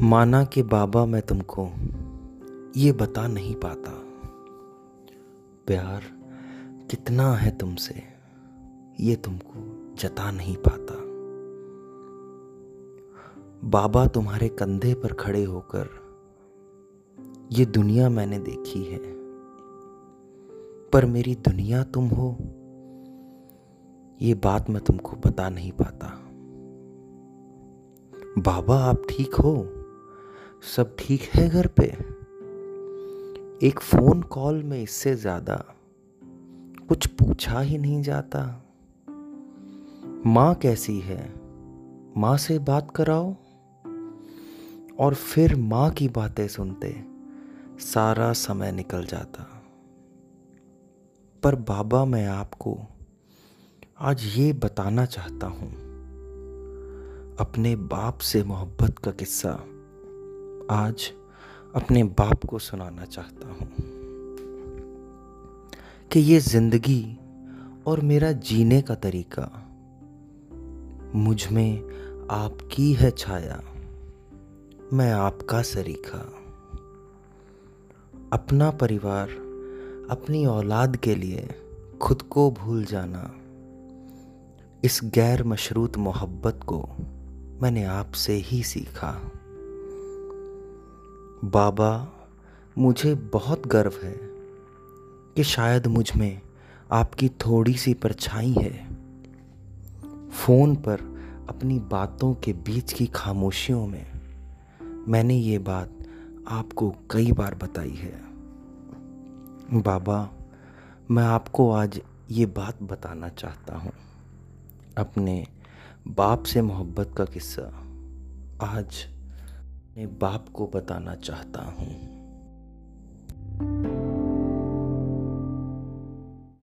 माना कि बाबा मैं तुमको ये बता नहीं पाता। प्यार कितना है तुमसे, ये तुमको जता नहीं पाता। बाबा तुम्हारे कंधे पर खड़े होकर ये दुनिया मैंने देखी है, पर मेरी दुनिया तुम हो, ये बात मैं तुमको बता नहीं पाता। बाबा आप ठीक हो? सब ठीक है घर पे? एक फ़ोन कॉल में इससे ज़्यादा कुछ पूछा ही नहीं जाता। माँ कैसी है? माँ से बात कराओ। और फिर माँ की बातें सुनते सारा समय निकल जाता। पर बाबा मैं आपको आज ये बताना चाहता हूँ। अपने बाप से मोहब्बत का किस्सा। आज अपने बाप को सुनाना चाहता हूँ कि ये ज़िंदगी और मेरा जीने का तरीका मुझमें आपकी है छाया, मैं आपका सरीखा। अपना परिवार, अपनी औलाद के लिए खुद को भूल जाना, इस गैर मशरूत मोहब्बत को मैंने आपसे ही सीखा। बाबा, मुझे बहुत गर्व है कि शायद मुझमें आपकी थोड़ी सी परछाई है। फ़ोन पर अपनी बातों के बीच की खामोशियों में मैंने ये बात आपको कई बार बताई है। बाबा, मैं आपको आज ये बात बताना चाहता हूँ। अपने बाप से मोहब्बत का किस्सा। आज अपने बाप को बताना चाहता हूँ।